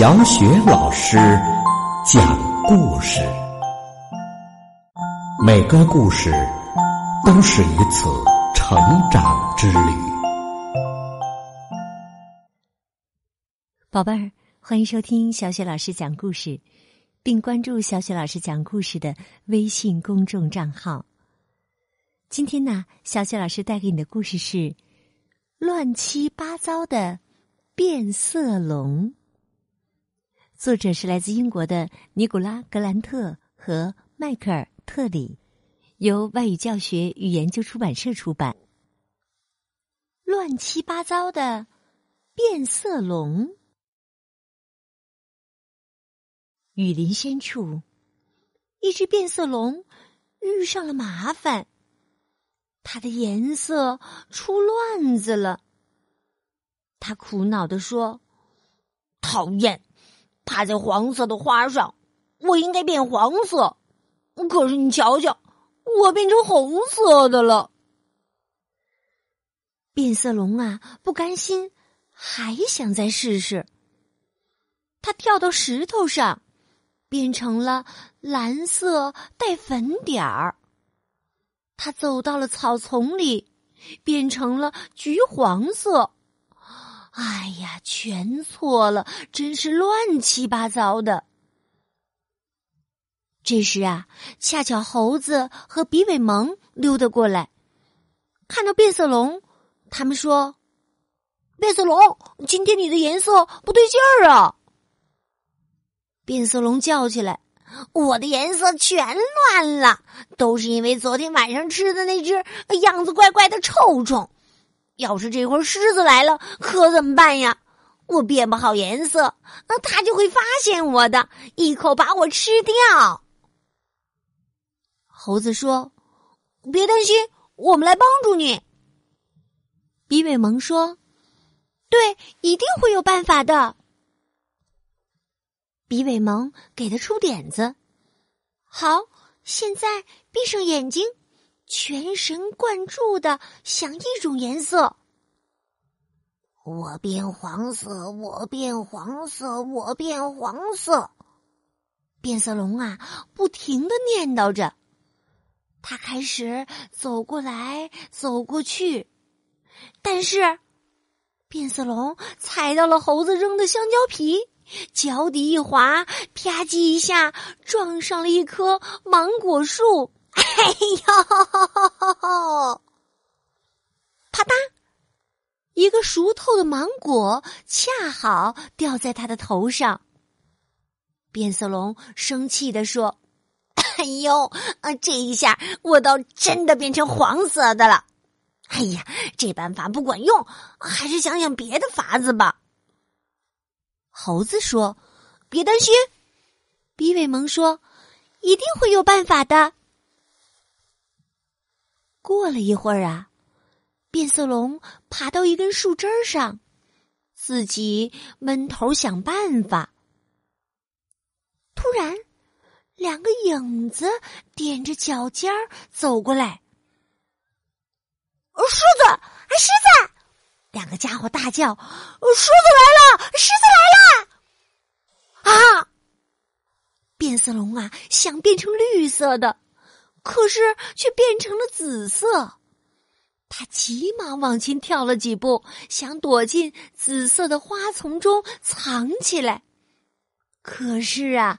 小雪老师讲故事，每个故事都是一次成长之旅。宝贝儿，欢迎收听小雪老师讲故事，并关注小雪老师讲故事的微信公众账号。今天呢，小雪老师带给你的故事是《乱七八糟的变色龙》。作者是来自英国的尼古拉·格兰特和迈克尔·特里，由外语教学与研究出版社出版。乱七八糟的变色龙。雨林深处，一只变色龙遇上了麻烦，它的颜色出乱子了。他苦恼地说：“讨厌！”趴在黄色的花上，我应该变黄色，可是你瞧瞧，我变成红色的了。变色龙啊，不甘心，还想再试试。他跳到石头上，变成了蓝色带粉点儿。他走到了草丛里，变成了橘黄色。哎呀，全错了，真是乱七八糟的。这时啊，恰巧猴子和比尾蒙溜达过来，看到变色龙，他们说：“变色龙，今天你的颜色不对劲儿啊！”变色龙叫起来：“我的颜色全乱了，都是因为昨天晚上吃的那只样子怪怪的臭虫。”要是这会狮子来了，可怎么办呀？我变不好颜色，那他就会发现我的，一口把我吃掉。猴子说：“别担心，我们来帮助你。”比尾蒙说：“对，一定会有办法的。”比尾蒙给他出点子：“好，现在闭上眼睛。”全神贯注的想一种颜色。我变黄色，我变黄色，我变黄色。变色龙啊，不停的念叨着。他开始走过来，走过去，但是变色龙踩到了猴子扔的香蕉皮，脚底一滑，啪叽一下撞上了一棵芒果树。哎呦！啪嗒，一个熟透的芒果恰好掉在他的头上。变色龙生气的说：“哎呦，啊，这一下我倒真的变成黄色的了。哎呀，这办法不管用，还是想想别的法子吧。”猴子说：“别担心。”比尾蒙说：“一定会有办法的。”过了一会儿啊，变色龙爬到一根树枝上，自己闷头想办法。突然，两个影子踮着脚尖儿走过来。狮子！狮子！两个家伙大叫：“狮子来了！狮子来了！”啊！变色龙啊，想变成绿色的。可是却变成了紫色，他急忙往前跳了几步，想躲进紫色的花丛中藏起来。可是啊，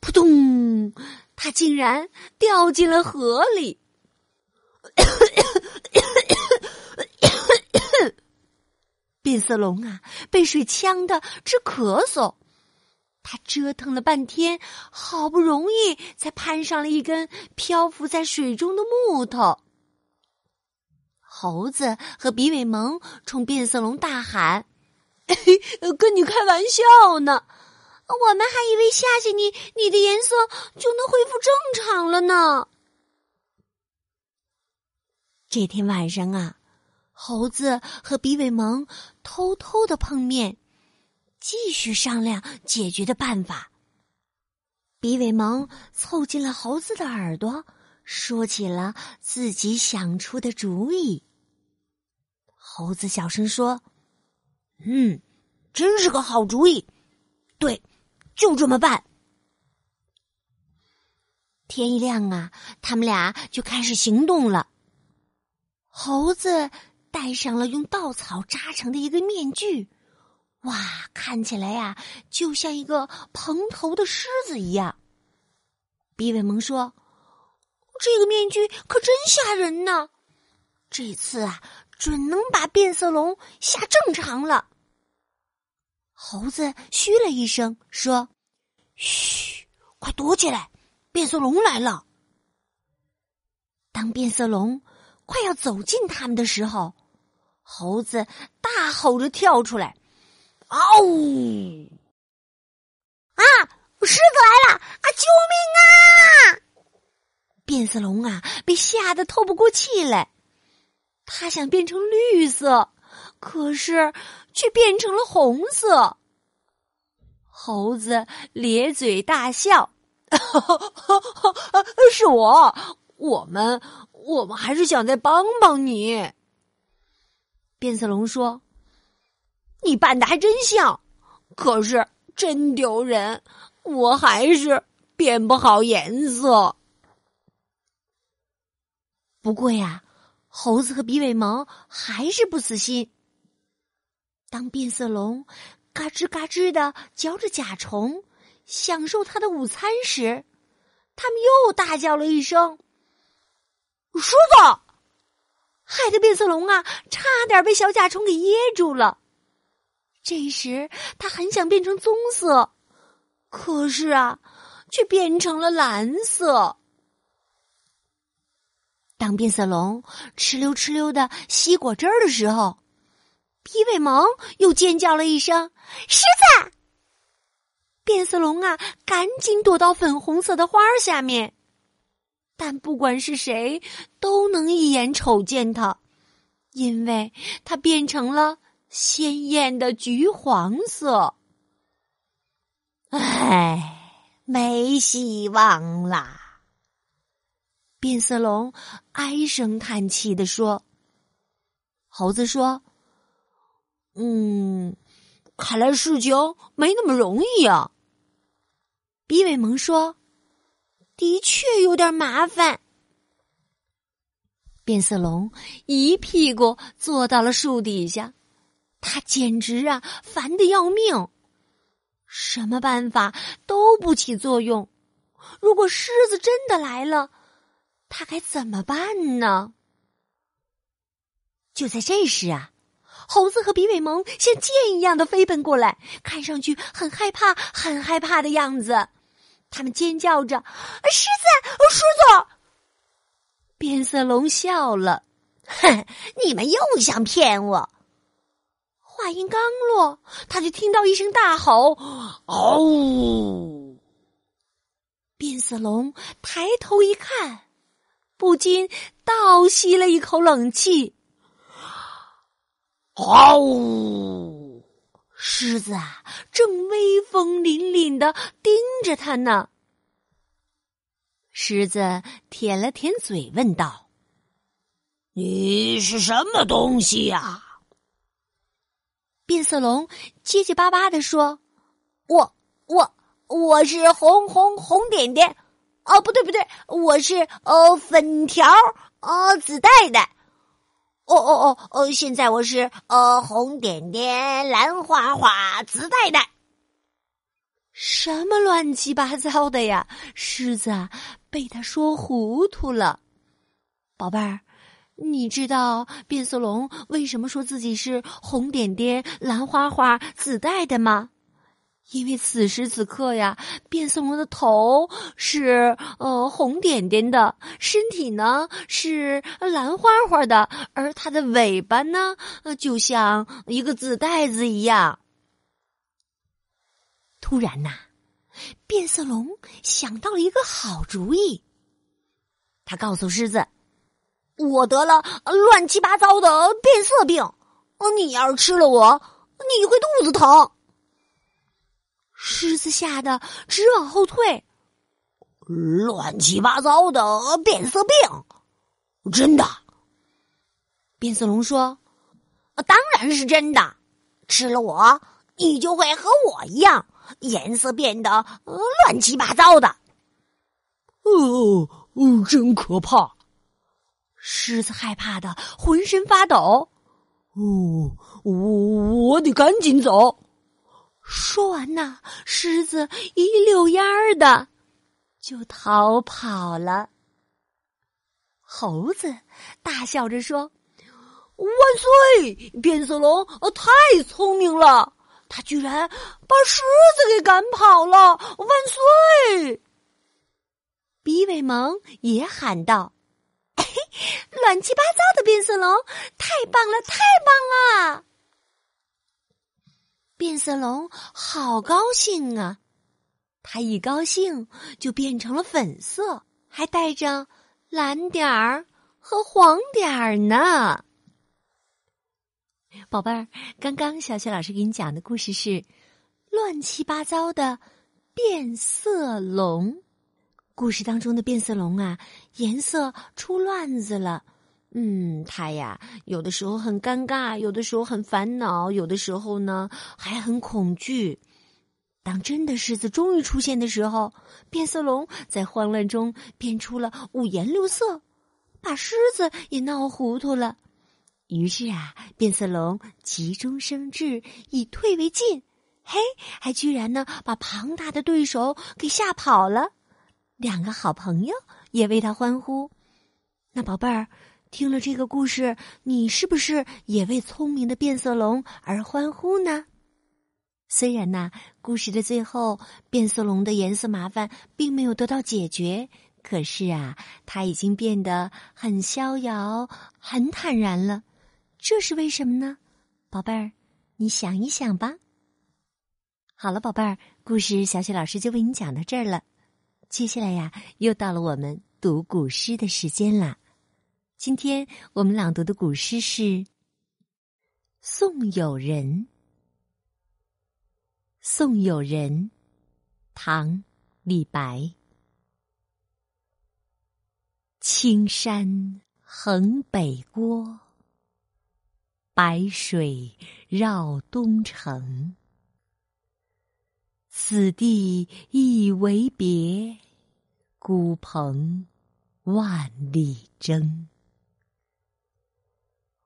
扑通，他竟然掉进了河里。变色龙啊，被水呛得直咳嗽。他折腾了半天，好不容易才攀上了一根漂浮在水中的木头。猴子和比尾蒙冲变色龙大喊：“ 跟你开玩笑呢！我们还以为吓吓你，你的颜色就能恢复正常了呢。”这天晚上啊，猴子和比尾蒙偷偷的碰面。继续商量解决的办法。比尾蒙凑近了猴子的耳朵，说起了自己想出的主意。猴子小声说：“嗯，真是个好主意。对，就这么办。天一亮啊，他们俩就开始行动了。猴子戴上了用稻草扎成的一个面具，哇，看起来呀，就像一个蓬头的狮子一样。比尾蒙说：“这个面具可真吓人呢，这次啊，准能把变色龙吓正常了。”猴子嘘了一声，说：“嘘，快躲起来。”变色龙来了。当变色龙快要走近他们的时候，猴子大吼着跳出来：“嗷！啊，狮子来了！啊，救命啊！”变色龙啊，被吓得透不过气来。他想变成绿色，可是却变成了红色。猴子咧嘴大笑。是我，我们，我们还是想再帮帮你。变色龙说：“你扮的还真像，可是真丢人，我还是变不好颜色。”不过呀，猴子和比尾毛还是不死心。当变色龙嘎吱嘎吱的嚼着甲虫。享受他的午餐时，他们又大叫了一声：“狮子！”害得变色龙啊，差点被小甲虫给噎住了。这时，他很想变成棕色，可是啊，却变成了蓝色。当变色龙哧溜哧溜的吸果汁儿的时候，皮尾萌又尖叫了一声：“狮子！”变色龙啊，赶紧躲到粉红色的花儿下面。但不管是谁，都能一眼瞅见它，因为它变成了鲜艳的橘黄色。唉，没希望啦！变色龙唉声叹气的说。猴子说：“嗯，看来事情没那么容易啊。”比尾蒙说：“的确有点麻烦。”变色龙一屁股坐到了树底下，他简直啊烦的要命，什么办法都不起作用。如果狮子真的来了，他该怎么办呢？就在这时啊，猴子和比尾蒙像箭一样的飞奔过来，看上去很害怕、很害怕的样子。他们尖叫着：“狮子，狮子！”变色龙笑了：“哼，你们又想骗我。”话音刚落，他就听到一声大吼：“嗷！”变色龙抬头一看，不禁倒吸了一口冷气：“嗷！”狮子啊，正威风凛凛的盯着他呢。狮子舔了舔嘴，问道：“你是什么东西呀？”变色龙结结巴巴的说：“我我我是红红红点点，哦，不对不对，我是呃粉条呃紫带带。”哦哦哦哦！现在我是呃红点点蓝花花紫带带，什么乱七八糟的呀！狮子啊，被他说糊涂了。宝贝儿，你知道变色龙为什么说自己是红点点蓝花花紫带的吗？因为此时此刻呀，变色龙的头是呃红点点的，身体呢是蓝花花的，而它的尾巴呢，呃，就像一个紫带子一样。突然呐，变色龙想到了一个好主意，他告诉狮子：“我得了乱七八糟的变色病，你要是吃了我，你会肚子疼。”狮子吓得直往后退。乱七八糟的变色病，真的？变色龙说：“当然是真的。吃了我，你就会和我一样，颜色变得乱七八糟的。哦，哦，真可怕！狮子害怕的浑身发抖。哦，我我得赶紧走。说完呢，狮子一溜烟儿的就逃跑了。猴子大笑着说：“万岁！变色龙太聪明了，他居然把狮子给赶跑了！万岁！”比尾蒙也喊道：“乱七八糟的变色龙，太棒了，太棒了！”变色龙好高兴啊！它一高兴就变成了粉色，还带着蓝点儿和黄点儿呢。宝贝儿，刚刚小雪老师给你讲的故事是《乱七八糟的变色龙》。故事当中的变色龙啊，颜色出乱子了。嗯，它呀，有的时候很尴尬，有的时候很烦恼，有的时候呢还很恐惧。当真的狮子终于出现的时候，变色龙在慌乱中变出了五颜六色，把狮子也闹糊涂了。于是啊，变色龙急中生智，以退为进，嘿，还居然呢把庞大的对手给吓跑了。两个好朋友也为他欢呼。那宝贝儿。听了这个故事，你是不是也为聪明的变色龙而欢呼呢？虽然呢，故事的最后变色龙的颜色麻烦并没有得到解决，可是啊，它已经变得很逍遥、很坦然了。这是为什么呢？宝贝儿，你想一想吧。好了，宝贝儿，故事小雪老师就为你讲到这儿了。接下来呀，又到了我们读古诗的时间啦。今天我们朗读的古诗是《送友人》。《送友人》，唐·李白。青山横北郭，白水绕东城。此地一为别，孤蓬万里征。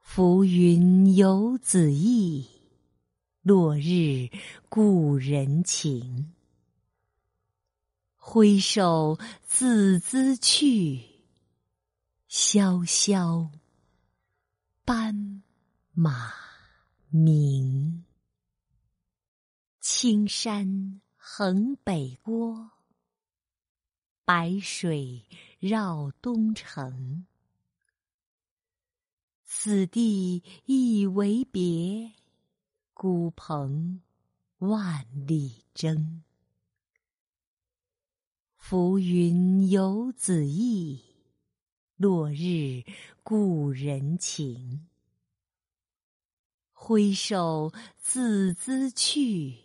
浮云游子意，落日故人情。挥手自兹去，萧萧斑马鸣。青山横北郭，白水绕东城。此地一为别，孤蓬万里征。浮云游子意，落日故人情。挥手自兹去，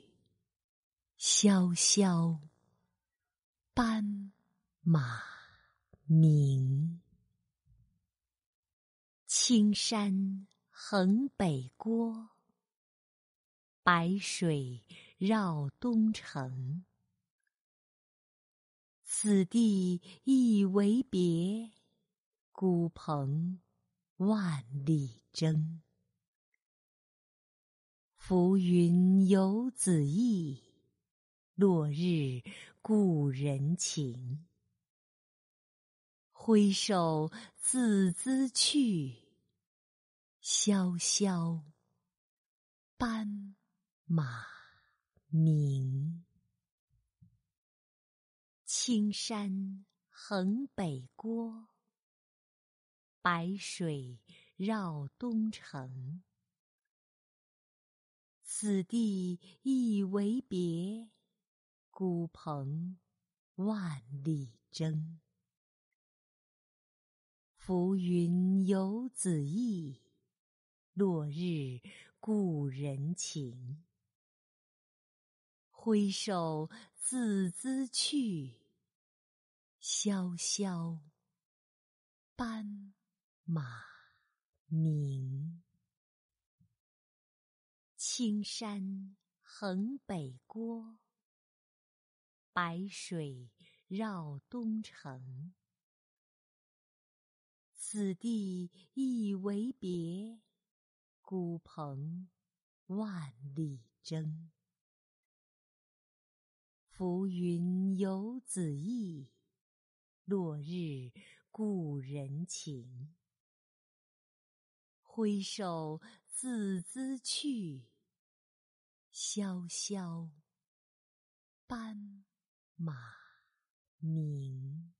萧萧斑马鸣。青山横北郭，白水绕东城。此地一为别，孤蓬万里征。浮云游子意，落日故人情。挥手自兹去，萧萧斑马鸣。青山横北郭，白水绕东城。此地一为别，孤蓬万里征。浮云游子意，落日故人情。挥手自兹去，萧萧斑马鸣。青山横北郭，白水绕东城。此地一为别，孤蓬万里征。浮云游子意，落日故人情。挥手自兹去，萧萧斑马鸣。